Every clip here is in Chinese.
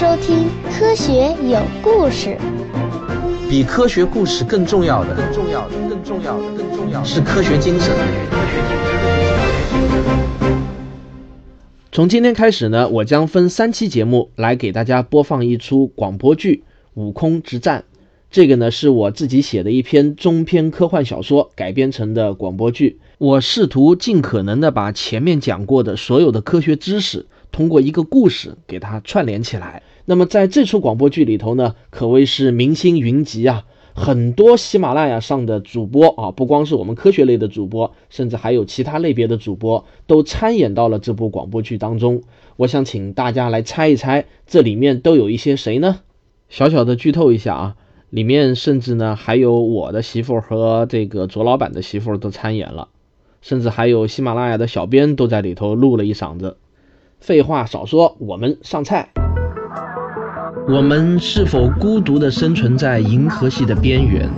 收听《科学有故事》。比科学故事更重要的，更重要的，更重要的，更重要的是科学精神。从今天开始呢，我将分三期节目来给大家播放一出广播剧《悟空之战》。这个呢是我自己写的一篇中篇科幻小说改编成的广播剧。我试图尽可能的把前面讲过的所有的科学知识，通过一个故事给它串联起来。那么在这出广播剧里头呢，可谓是明星云集啊，很多喜马拉雅上的主播啊，不光是我们科学类的主播，甚至还有其他类别的主播都参演到了这部广播剧当中。我想请大家来猜一猜，这里面都有一些谁呢？小小的剧透一下啊。里面甚至呢还有我的媳妇和这个卓老板的媳妇都参演了，甚至还有喜马拉雅的小编都在里头录了一嗓子。废话少说，我们上菜。我们是否孤独地生存在银河系的边缘？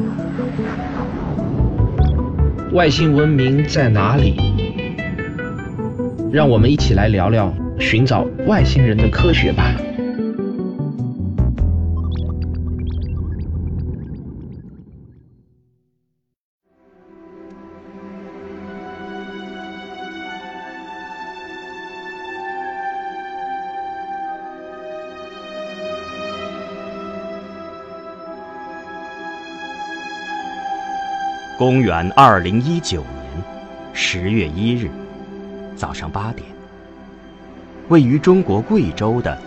外星文明在哪里？让我们一起来聊聊寻找外星人的科学吧。公元二零一九年十月一日早上八点，位于中国贵州的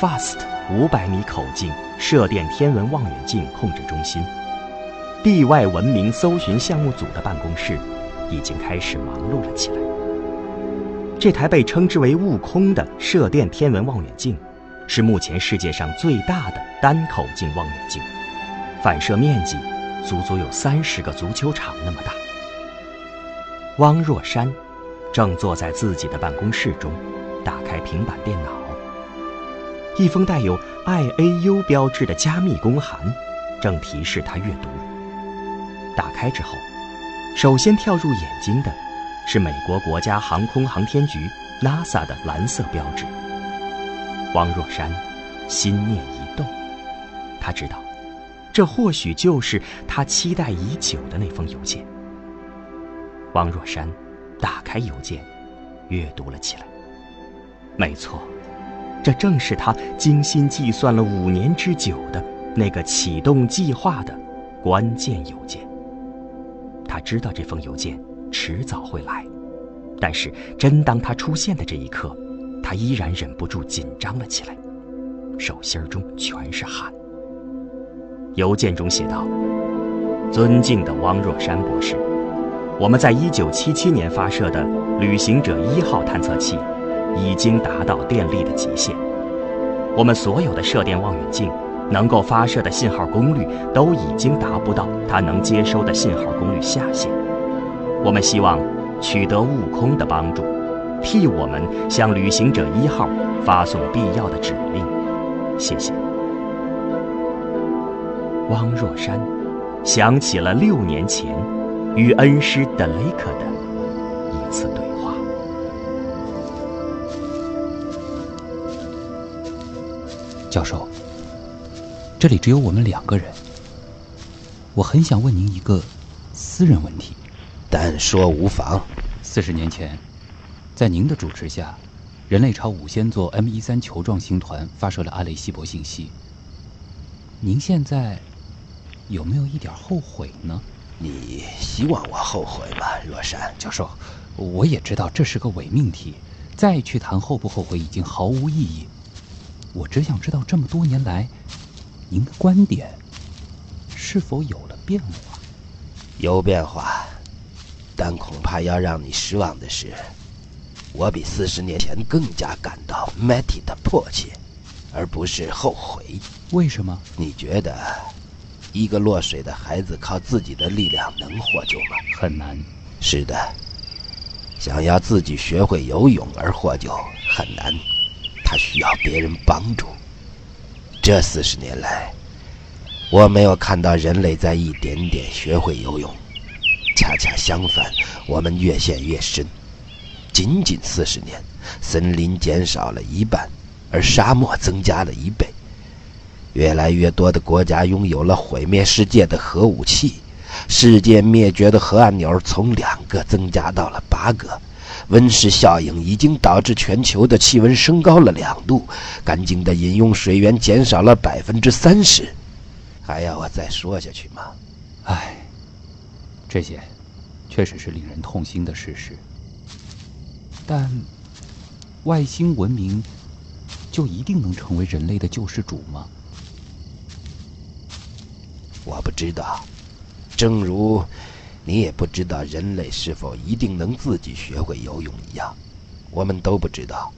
FAST 五百米口径射电天文望远镜控制中心，地外文明搜寻项目组的办公室已经开始忙碌了起来。这台被称之为“悟空”的射电天文望远镜，是目前世界上最大的单口径望远镜，反射面积。足足有三十个足球场那么大。汪若山正坐在自己的办公室中，打开平板电脑。一封带有 IAU 标志的加密公函正提示他阅读。打开之后，首先跳入眼睛的是美国国家航空航天局 NASA 的蓝色标志。汪若山心念一动，他知道。这或许就是他期待已久的那封邮件。王若山打开邮件，阅读了起来。没错，这正是他精心计算了五年之久的那个启动计划的关键邮件。他知道这封邮件迟早会来，但是真当他出现的这一刻，他依然忍不住紧张了起来，手心中全是汗。邮件中写道：“尊敬的汪若山博士，我们在一九七七年发射的旅行者一号探测器已经达到电力的极限，我们所有的射电望远镜能够发射的信号功率都已经达不到它能接收的信号功率下限。我们希望取得悟空的帮助，替我们向旅行者一号发送必要的指令。谢谢。”汪若山想起了六年前与恩师德雷克的一次对话。教授，这里只有我们两个人，我很想问您一个私人问题。但说无妨。四十年前，在您的主持下，人类朝五仙座 M 一三球状星团发射了阿雷西博信息。您现在？有没有一点后悔呢？你希望我后悔吗，若山教授？我也知道这是个伪命题，再去谈后不后悔已经毫无意义。我只想知道，这么多年来，您的观点是否有了变化？有变化，但恐怕要让你失望的是，我比四十年前更加感到 Matty 的迫切，而不是后悔。为什么？你觉得？一个落水的孩子靠自己的力量能获救吗？很难。是的，想要自己学会游泳而获救很难，他需要别人帮助。这四十年来，我没有看到人类在一点点学会游泳，恰恰相反，我们越陷越深。仅仅四十年，森林减少了一半，而沙漠增加了一倍。越来越多的国家拥有了毁灭世界的核武器，世界灭绝的核按钮从两个增加到了八个。温室效应已经导致全球的气温升高了两度，干净的饮用水源减少了百分之三十。还要我再说下去吗？唉，这些确实是令人痛心的事实。但外星文明就一定能成为人类的救世主吗？我不知道，正如。你也不知道人类是否一定能自己学会游泳一样，我们都不知道。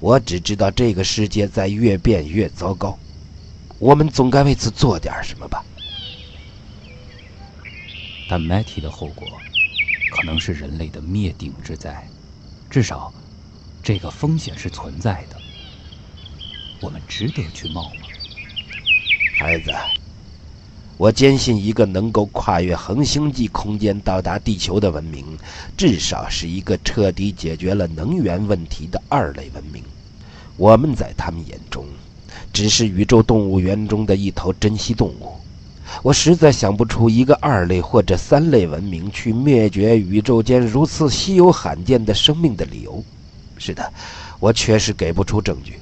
我只知道这个世界在越变越糟糕，我们总该为此做点什么吧。但 Matty 的后果可能是人类的灭顶之灾，至少这个风险是存在的。我们值得去冒吗，孩子？我坚信，一个能够跨越恒星际空间到达地球的文明，至少是一个彻底解决了能源问题的二类文明。我们在他们眼中，只是宇宙动物园中的一头珍稀动物。我实在想不出一个二类或者三类文明去灭绝宇宙间如此稀有罕见的生命的理由。是的，我确实给不出证据，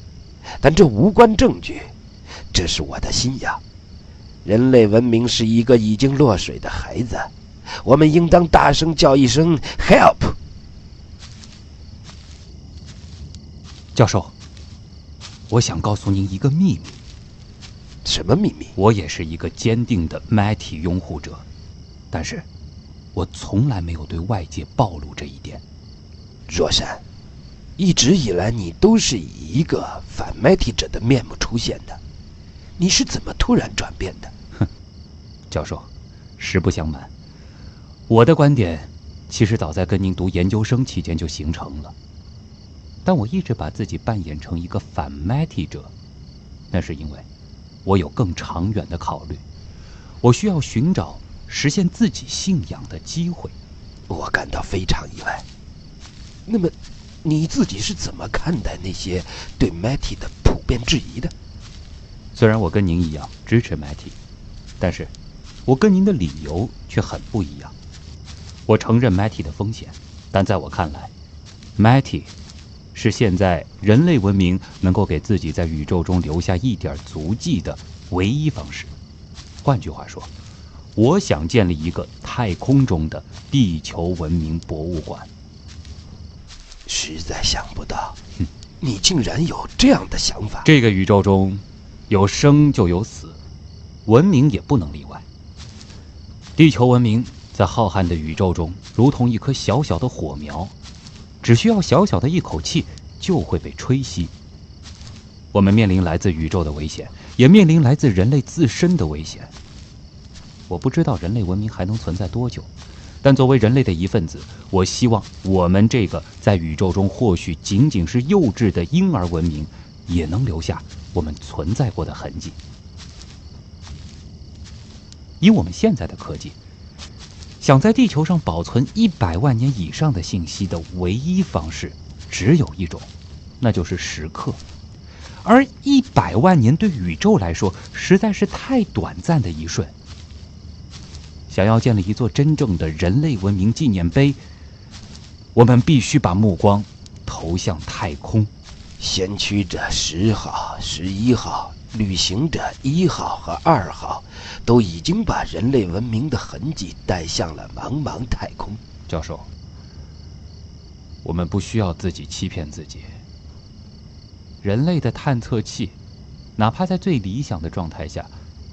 但这无关证据，这是我的信仰。人类文明是一个已经落水的孩子，我们应当大声叫一声 “help”。教授，我想告诉您一个秘密。什么秘密？我也是一个坚定的 Matty 拥护者，但是，我从来没有对外界暴露这一点。若山，一直以来你都是以一个反 Matty 者的面目出现的，你是怎么突然转变的？教授，实不相瞒，我的观点其实早在跟您读研究生期间就形成了。但我一直把自己扮演成一个反 Matty 者，那是因为我有更长远的考虑，我需要寻找实现自己信仰的机会。我感到非常意外。那么，你自己是怎么看待那些对 Matty 的普遍质疑的？虽然我跟您一样支持 Matty，但是。我跟您的理由却很不一样。我承认 Matty 的风险，但在我看来，Matty 是现在人类文明能够给自己在宇宙中留下一点足迹的唯一方式。换句话说，我想建立一个太空中的地球文明博物馆。实在想不到，你竟然有这样的想法。这个宇宙中有生就有死，文明也不能例外。地球文明在浩瀚的宇宙中，如同一颗小小的火苗，只需要小小的一口气，就会被吹熄。我们面临来自宇宙的危险，也面临来自人类自身的危险。我不知道人类文明还能存在多久，但作为人类的一份子，我希望我们这个在宇宙中或许仅仅是幼稚的婴儿文明，也能留下我们存在过的痕迹。以我们现在的科技，想在地球上保存一百万年以上的信息的唯一方式，只有一种，那就是时刻。而一百万年对宇宙来说，实在是太短暂的一瞬。想要建立一座真正的人类文明纪念碑，我们必须把目光投向太空。先驱者十号、十一号。旅行者一号和二号都已经把人类文明的痕迹带向了茫茫太空。教授，我们不需要自己欺骗自己。人类的探测器，哪怕在最理想的状态下，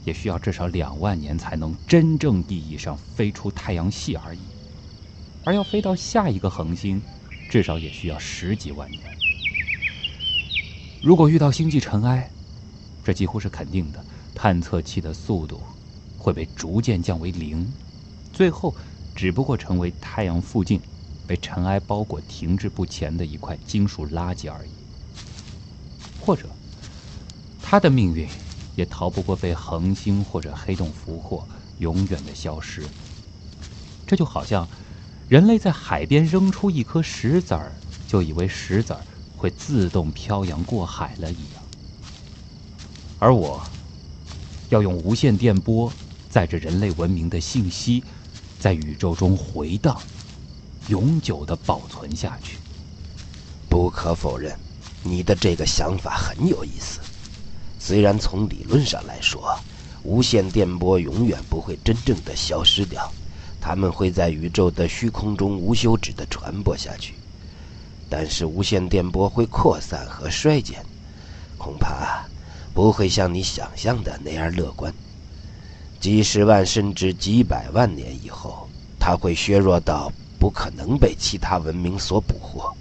也需要至少两万年才能真正意义上飞出太阳系而已。而要飞到下一个恒星，至少也需要十几万年。如果遇到星际尘埃，这几乎是肯定的，探测器的速度会被逐渐降为零，最后只不过成为太阳附近被尘埃包裹、停滞不前的一块金属垃圾而已。或者，它的命运也逃不过被恒星或者黑洞俘获，永远的消失。这就好像人类在海边扔出一颗石子儿，就以为石子儿会自动漂洋过海了一样。而我，要用无线电波载着人类文明的信息，在宇宙中回荡，永久的保存下去。不可否认，你的这个想法很有意思。虽然从理论上来说，无线电波永远不会真正的消失掉，它们会在宇宙的虚空中无休止的传播下去。但是无线电波会扩散和衰减，恐怕不会像你想象的那样乐观。几十万甚至几百万年以后，它会削弱到不可能被其他文明所捕获。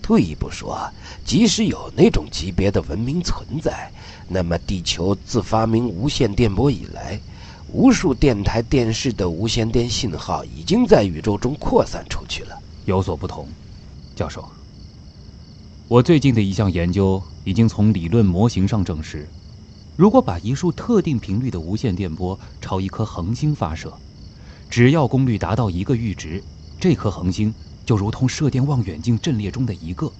退一步说，即使有那种级别的文明存在，那么地球自发明无线电波以来，无数电台、电视的无线电信号已经在宇宙中扩散出去了。有所不同。教授，我最近的一项研究已经从理论模型上证实，如果把一束特定频率的无线电波朝一颗恒星发射，只要功率达到一个阈值，这颗恒星就如同射电望远镜阵列中的一个，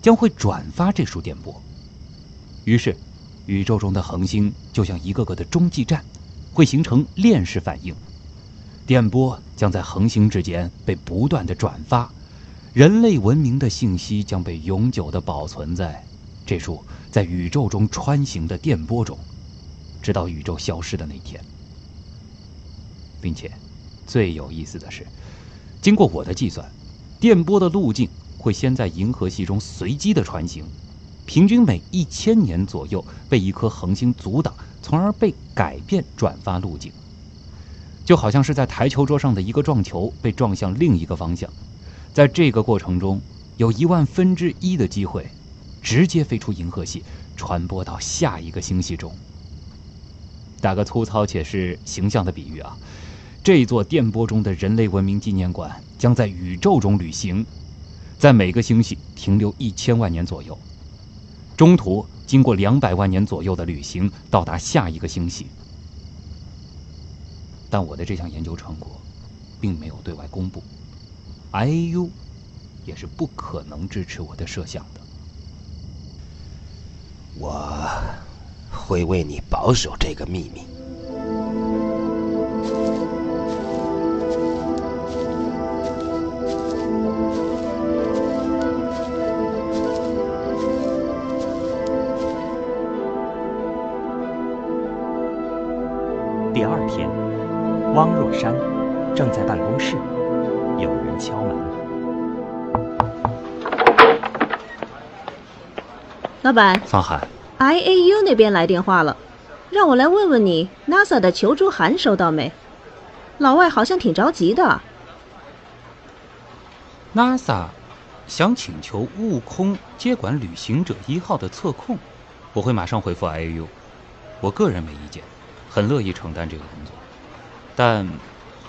将会转发这束电波。于是，宇宙中的恒星就像一个个的中继站，会形成链式反应，电波将在恒星之间被不断的转发。人类文明的信息将被永久地保存在这束在宇宙中穿行的电波中，直到宇宙消失的那天。并且，最有意思的是，经过我的计算，电波的路径会先在银河系中随机的穿行，平均每一千年左右被一颗恒星阻挡，从而被改变转发路径，就好像是在台球桌上的一个撞球被撞向另一个方向。在这个过程中，有一万分之一的机会，直接飞出银河系，传播到下一个星系中。打个粗糙且是形象的比喻啊，这座电波中的人类文明纪念馆将在宇宙中旅行，在每个星系停留一千万年左右，中途经过两百万年左右的旅行，到达下一个星系。但我的这项研究成果，并没有对外公布。I.U. 也是不可能支持我的设想的。我会为你保守这个秘密。老板，方涵，IAU 那边来电话了，让我来问问你，NASA 的求助函收到没？老外好像挺着急的。NASA 想请求悟空接管旅行者一号的测控，我会马上回复 IAU。我个人没意见，很乐意承担这个工作，但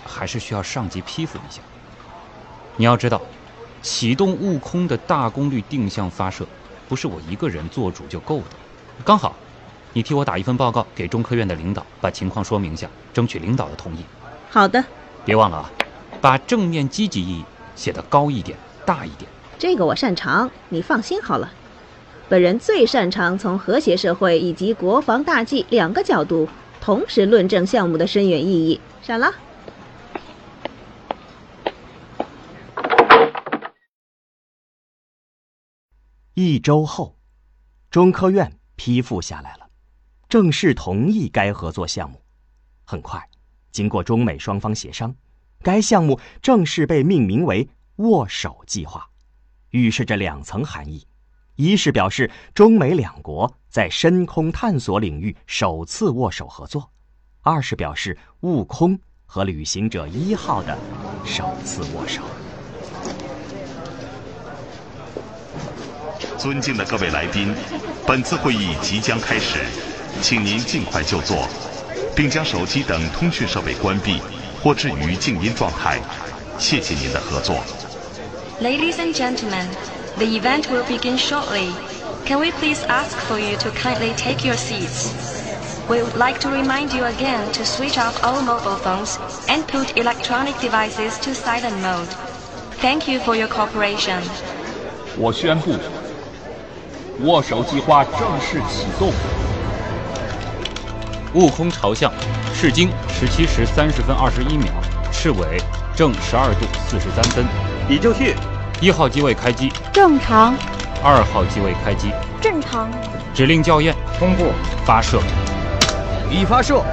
还是需要上级批复一下。你要知道，启动悟空的大功率定向发射，不是我一个人做主就够的。刚好，你替我打一份报告给中科院的领导，把情况说明下，争取领导的同意。好的。别忘了啊，把正面积极意义写得高一点、大一点。这个我擅长，你放心好了。本人最擅长从和谐社会以及国防大计两个角度同时论证项目的深远意义。闪了。一周后，中科院批复下来了，正式同意该合作项目。很快，经过中美双方协商，该项目正式被命名为“握手计划”，预示着两层含义：一是表示中美两国在深空探索领域首次握手合作；二是表示悟空和旅行者一号的首次握手。尊敬的各位来宾，本次会议即将开始，请您尽快就座，并将手机等通讯设备关闭或置于静音状态。谢谢您的合作。Ladies and gentlemen, the event will begin shortly. Can we please ask for you to kindly take your seats? We would like to remind you again to switch off all mobile phones and put electronic devices to silent mode. Thank you for your cooperation. 我宣布。握手计划正式启动。悟空朝向，赤经十七时三十分二十一秒，赤尾正十二度四十三分。已就绪。一号机位开机。正常。二号机位开机。正常。指令校验。通过。发射。已发射。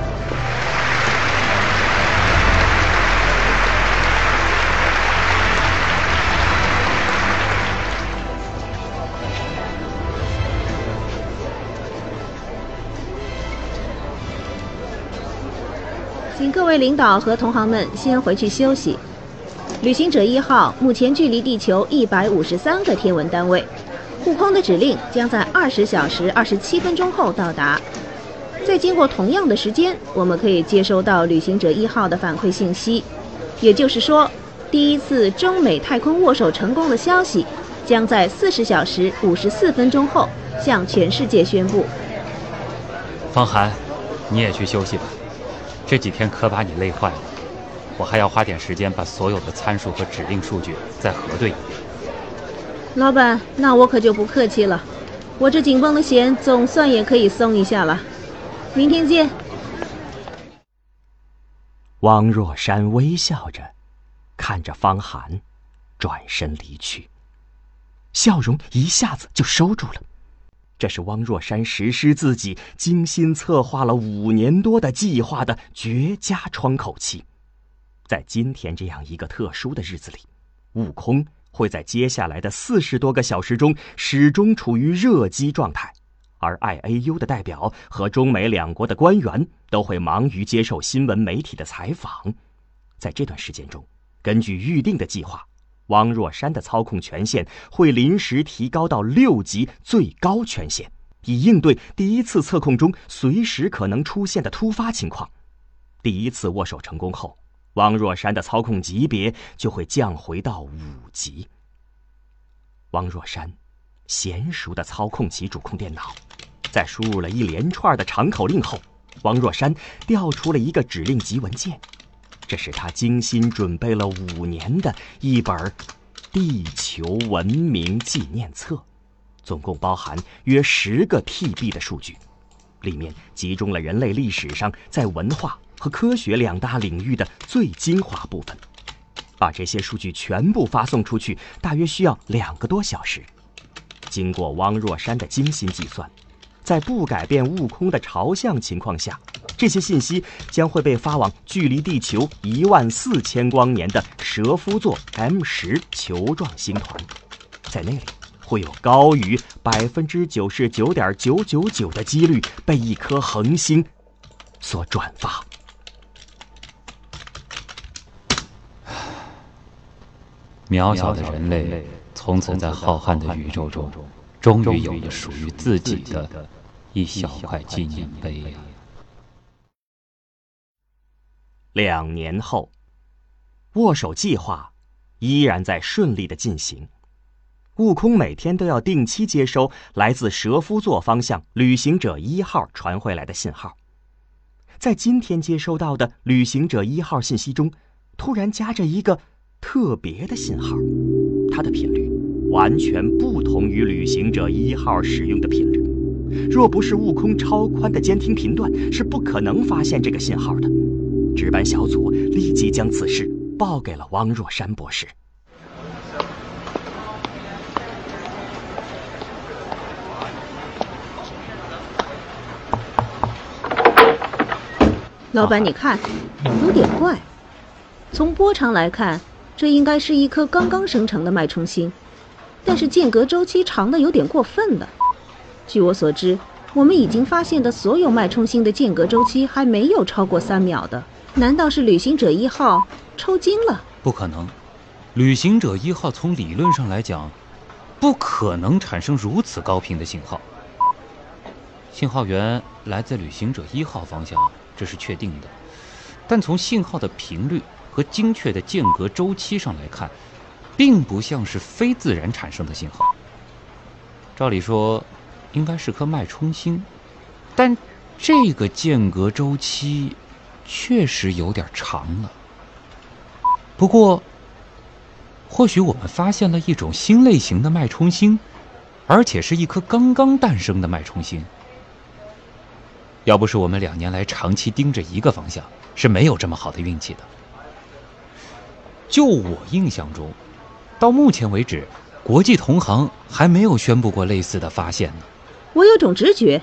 各位领导和同行们先回去休息。旅行者一号目前距离地球一百五十三个天文单位，悟空的指令将在二十小时二十七分钟后到达。再经过同样的时间，我们可以接收到旅行者一号的反馈信息，也就是说，第一次中美太空握手成功的消息将在四十小时五十四分钟后向全世界宣布。方寒，你也去休息吧。这几天可把你累坏了，我还要花点时间把所有的参数和指令数据再核对一遍。老板，那我可就不客气了，我这紧绷的弦总算也可以松一下了。明天见。汪若山微笑着看着方寒，转身离去，笑容一下子就收住了。这是汪若山实施自己精心策划了五年多的计划的绝佳窗口期。在今天这样一个特殊的日子里，悟空会在接下来的四十多个小时中始终处于热机状态，而 IAU 的代表和中美两国的官员都会忙于接受新闻媒体的采访。在这段时间中，根据预定的计划。汪若山的操控权限会临时提高到六级最高权限，以应对第一次测控中随时可能出现的突发情况。第一次握手成功后，汪若山的操控级别就会降回到五级。汪若山娴熟地操控起主控电脑，在输入了一连串的长口令后，汪若山调出了一个指令集文件。这是他精心准备了五年的一本《地球文明纪念册》，总共包含约十个 TB 的数据，里面集中了人类历史上在文化和科学两大领域的最精华部分。把这些数据全部发送出去，大约需要两个多小时。经过汪若山的精心计算。在不改变悟空的朝向情况下，这些信息将会被发往距离地球一万四千光年的蛇夫座 M 十球状星团，在那里会有高于百分之九十九点九九九的几率被一颗恒星所转发。渺小的人类从此在浩瀚的宇宙中，终于有了属于自己的。一小块纪念碑。两年后，握手计划依然在顺利的进行。悟空每天都要定期接收来自蛇夫座方向旅行者一号传回来的信号。在今天接收到的旅行者一号信息中，突然夹着一个特别的信号，它的频率完全不同于旅行者一号使用的频率。若不是悟空超宽的监听频段，是不可能发现这个信号的。值班小组立即将此事报给了汪若山博士。老板，你看，有点怪。从波长来看，这应该是一颗刚刚生成的脉冲星，但是间隔周期长的有点过分了。据我所知，我们已经发现的所有脉冲星的间隔周期还没有超过三秒的。难道是旅行者一号抽筋了？不可能，旅行者一号从理论上来讲，不可能产生如此高频的信号。信号源来自旅行者一号方向，这是确定的。但从信号的频率和精确的间隔周期上来看，并不像是非自然产生的信号。照理说。应该是颗脉冲星，但这个间隔周期确实有点长了。不过，或许我们发现了一种新类型的脉冲星，而且是一颗刚刚诞生的脉冲星。要不是我们两年来长期盯着一个方向，是没有这么好的运气的。就我印象中，到目前为止，国际同行还没有宣布过类似的发现呢。我有种直觉，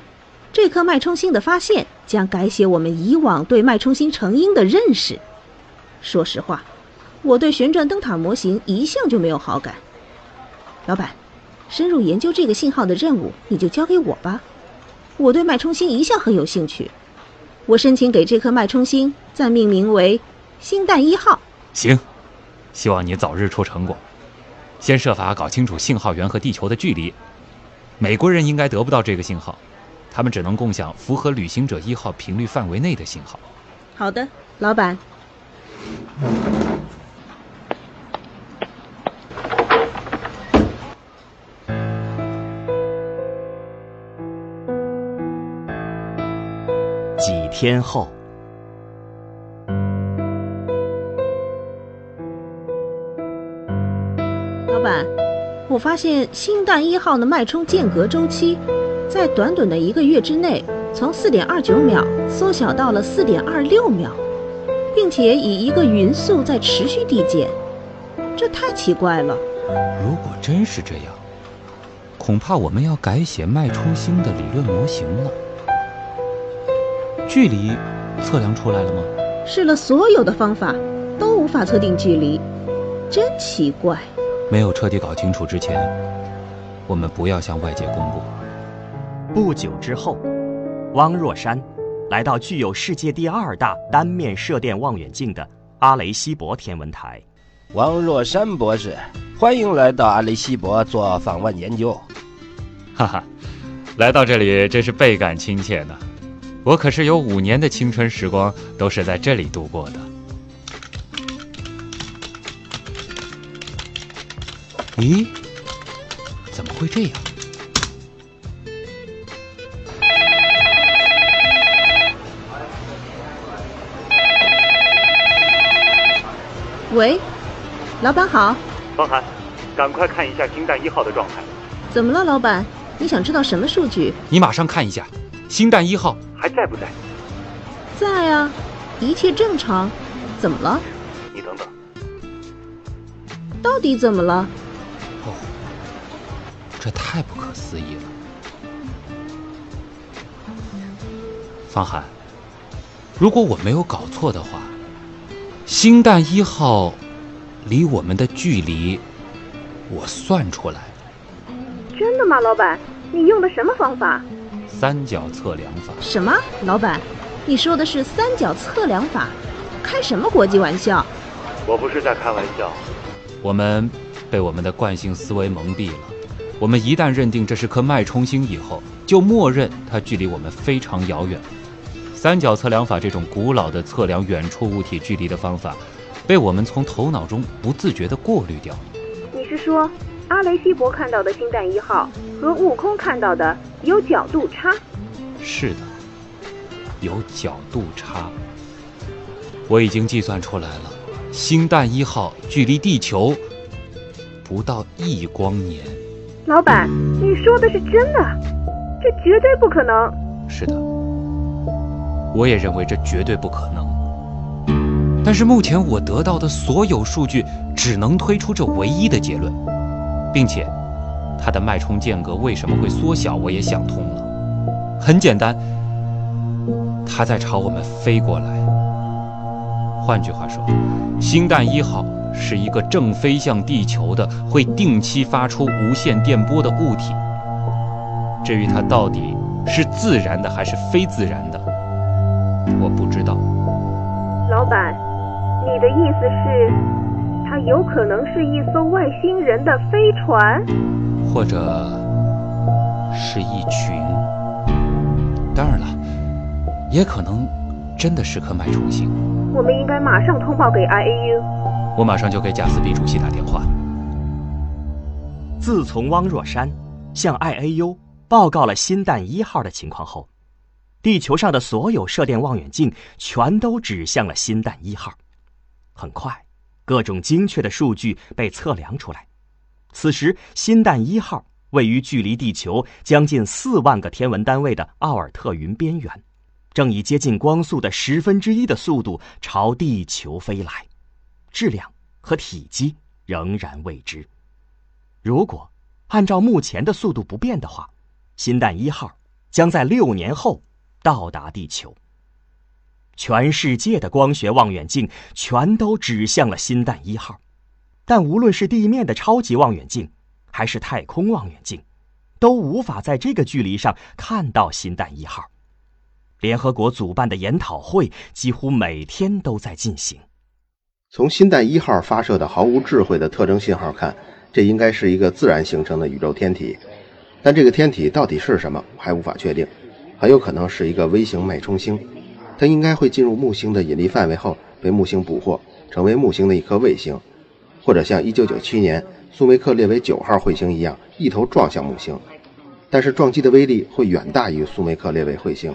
这颗脉冲星的发现将改写我们以往对脉冲星成因的认识。说实话，我对旋转灯塔模型一向就没有好感。老板，深入研究这个信号的任务你就交给我吧。我对脉冲星一向很有兴趣，我申请给这颗脉冲星暂命名为“星蛋一号”。行，希望你早日出成果。先设法搞清楚信号源和地球的距离。美国人应该得不到这个信号，他们只能共享符合旅行者一号频率范围内的信号。好的，老板。几天后，老板，我发现星蛋一号的脉冲间隔周期，在短短的一个月之内，从四点二九秒缩小到了四点二六秒，并且以一个匀速在持续递减，这太奇怪了。如果真是这样，恐怕我们要改写脉冲星的理论模型了。距离测量出来了吗？试了所有的方法，都无法测定距离，真奇怪。没有彻底搞清楚之前，我们不要向外界公布。不久之后，汪若山来到具有世界第二大单面射电望远镜的阿雷西博天文台。汪若山博士，欢迎来到阿雷西博做访问研究。哈哈，来到这里真是倍感亲切呢。我可是有五年的青春时光都是在这里度过的。咦，怎么会这样？喂，老板好。方涵，赶快看一下星弹一号的状态。怎么了，老板？你想知道什么数据？你马上看一下，星弹一号还在不在？在啊，一切正常。怎么了？你等等。到底怎么了？太不可思议了。方涵，如果我没有搞错的话，星弹一号离我们的距离，我算出来了。真的吗，老板？你用的什么方法？三角测量法。什么？老板，你说的是三角测量法？开什么国际玩笑？我不是在开玩笑。我们被我们的惯性思维蒙蔽了。我们一旦认定这是颗脉冲星以后，就默认它距离我们非常遥远。三角测量法这种古老的测量远处物体距离的方法，被我们从头脑中不自觉地过滤掉。你是说？阿雷西博看到的星蛋一号和悟空看到的有角度差。是的，有角度差。我已经计算出来了，星蛋一号距离地球不到一光年。老板，你说的是真的？这绝对不可能。是的，我也认为这绝对不可能。但是目前我得到的所有数据，只能推出这唯一的结论。并且，它的脉冲间隔为什么会缩小？我也想通了。很简单，它在朝我们飞过来。换句话说，星蛋一号是一个正飞向地球的、会定期发出无线电波的物体。至于它到底是自然的还是非自然的，我不知道。老板，你的意思是？它有可能是一艘外星人的飞船，或者是一群。当然了，也可能真的是颗脉冲星。我们应该马上通报给 IAU。我马上就给贾斯比主席打电话。自从汪若山向 IAU 报告了新蛋一号的情况后，地球上的所有射电望远镜全都指向了新蛋一号。很快。各种精确的数据被测量出来。此时，新蛋一号位于距离地球将近四万个天文单位的奥尔特云边缘，正以接近光速的十分之一的速度朝地球飞来，质量和体积仍然未知。如果按照目前的速度不变的话，新蛋一号将在六年后到达地球。全世界的光学望远镜全都指向了新蛋一号，但无论是地面的超级望远镜，还是太空望远镜，都无法在这个距离上看到新蛋一号。联合国主办的研讨会几乎每天都在进行。从新蛋一号发射的毫无智慧的特征信号看，这应该是一个自然形成的宇宙天体，但这个天体到底是什么还无法确定，很有可能是一个微型脉冲星。它应该会进入木星的引力范围后被木星捕获，成为木星的一颗卫星，或者像1997年苏梅克列维九号彗星一样一头撞向木星。但是撞击的威力会远大于苏梅克列维彗星。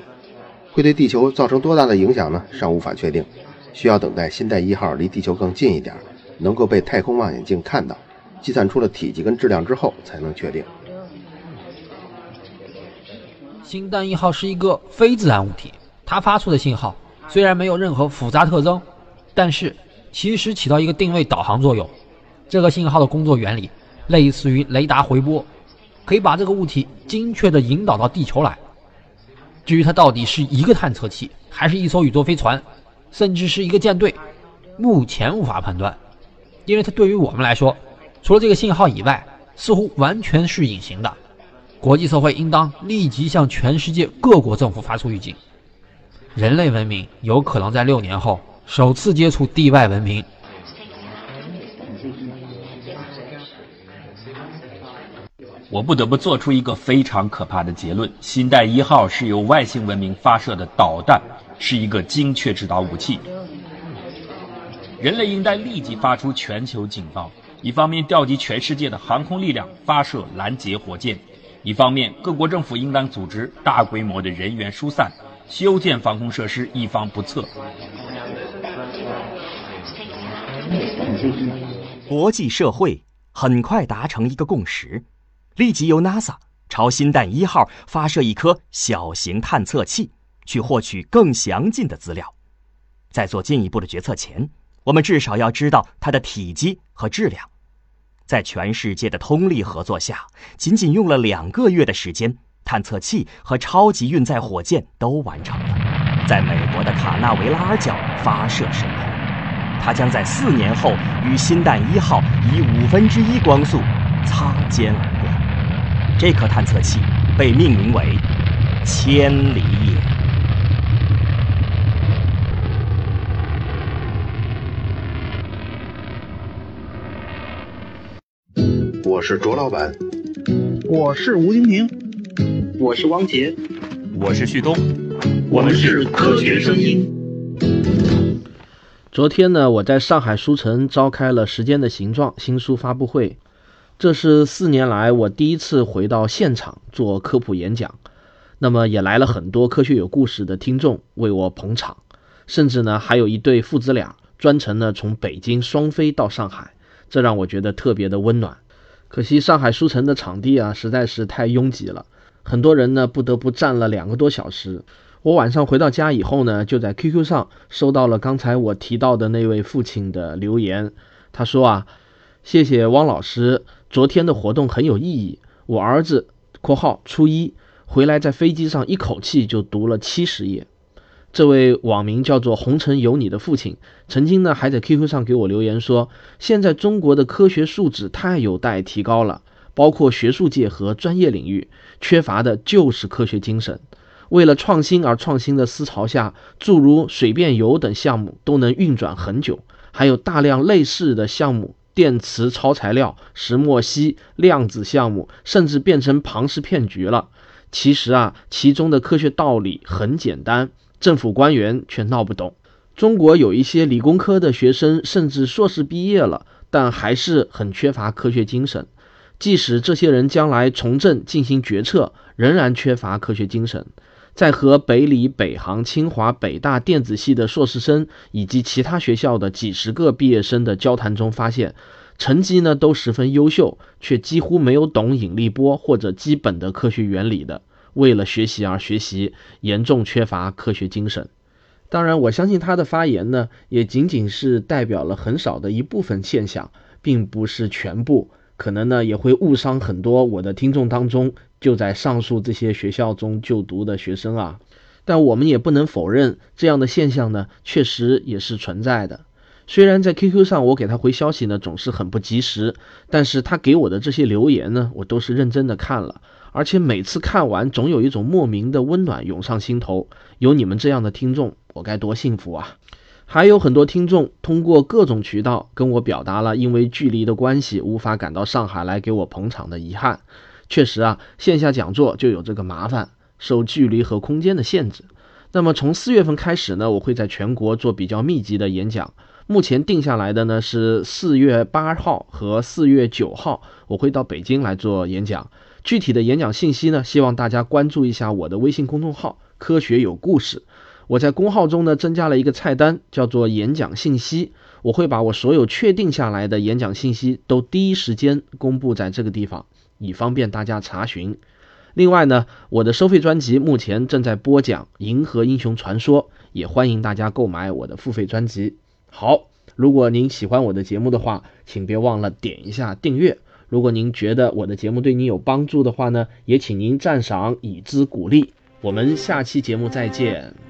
会对地球造成多大的影响呢？尚无法确定，需要等待新代一号离地球更近一点，能够被太空望远镜看到，计算出了体积跟质量之后才能确定。新蛋一号是一个非自然物体，它发出的信号虽然没有任何复杂特征，但是其实起到一个定位导航作用。这个信号的工作原理类似于雷达回波，可以把这个物体精确地引导到地球来。至于它到底是一个探测器，还是一艘宇宙飞船，甚至是一个舰队，目前无法判断，因为它对于我们来说，除了这个信号以外，似乎完全是隐形的。国际社会应当立即向全世界各国政府发出预警：人类文明有可能在六年后首次接触地外文明。我不得不做出一个非常可怕的结论：新代一号是由外星文明发射的导弹，是一个精确制导武器。人类应该立即发出全球警报，一方面调集全世界的航空力量发射拦截火箭，一方面各国政府应当组织大规模的人员疏散，修建防空设施，以防不测。国际社会很快达成一个共识。立即由 NASA 朝新蛋一号发射一颗小型探测器，去获取更详尽的资料。在做进一步的决策前，我们至少要知道它的体积和质量。在全世界的通力合作下，仅仅用了两个月的时间，探测器和超级运载火箭都完成了，在美国的卡纳维拉尔角发射升空。它将在四年后与新蛋一号以五分之一光速擦肩而过。这颗探测器被命名为“千里眼”。我是卓老板，我是吴京平，我是汪杰，我是旭东，我们是科学声音。昨天呢，我在上海书城召开了《时间的形状》新书发布会。这是四年来我第一次回到现场做科普演讲，那么也来了很多科学有故事的听众为我捧场，甚至呢还有一对父子俩专程呢从北京双飞到上海，这让我觉得特别的温暖。可惜上海书城的场地啊实在是太拥挤了，很多人呢不得不站了两个多小时。我晚上回到家以后呢，就在 QQ 上收到了刚才我提到的那位父亲的留言，他说啊，谢谢汪老师。昨天的活动很有意义。我儿子（括号初一）回来，在飞机上一口气就读了七十页。这位网名叫做“红尘有你”的父亲，曾经呢还在 QQ 上给我留言说：“现在中国的科学素质太有待提高了，包括学术界和专业领域，缺乏的就是科学精神。为了创新而创新的思潮下，诸如水变油等项目都能运转很久，还有大量类似的项目。”电磁超材料、石墨烯、量子项目，甚至变成庞氏骗局了。其实啊，其中的科学道理很简单，政府官员却闹不懂。中国有一些理工科的学生，甚至硕士毕业了，但还是很缺乏科学精神。即使这些人将来从政进行决策，仍然缺乏科学精神。在和北理、北航、清华、北大电子系的硕士生以及其他学校的几十个毕业生的交谈中发现，成绩呢都十分优秀，却几乎没有懂引力波或者基本的科学原理的。为了学习而学习，严重缺乏科学精神。当然，我相信他的发言呢，也仅仅是代表了很少的一部分现象，并不是全部。可能呢，也会误伤很多我的听众当中就在上述这些学校中就读的学生啊。但我们也不能否认这样的现象呢，确实也是存在的。虽然在 QQ 上我给他回消息呢总是很不及时，但是他给我的这些留言呢，我都是认真的看了，而且每次看完总有一种莫名的温暖涌上心头。有你们这样的听众，我该多幸福啊！还有很多听众通过各种渠道跟我表达了因为距离的关系无法赶到上海来给我捧场的遗憾。确实啊，线下讲座就有这个麻烦，受距离和空间的限制。那么从四月份开始呢，我会在全国做比较密集的演讲。目前定下来的呢是四月八号和四月九号，我会到北京来做演讲。具体的演讲信息呢，希望大家关注一下我的微信公众号“科学有故事”。我在公号中呢增加了一个菜单，叫做“演讲信息”。我会把我所有确定下来的演讲信息都第一时间公布在这个地方，以方便大家查询。另外呢，我的收费专辑目前正在播讲《银河英雄传说》，也欢迎大家购买我的付费专辑。好，如果您喜欢我的节目的话，请别忘了点一下订阅。如果您觉得我的节目对您有帮助的话呢，也请您赞赏以资鼓励。我们下期节目再见。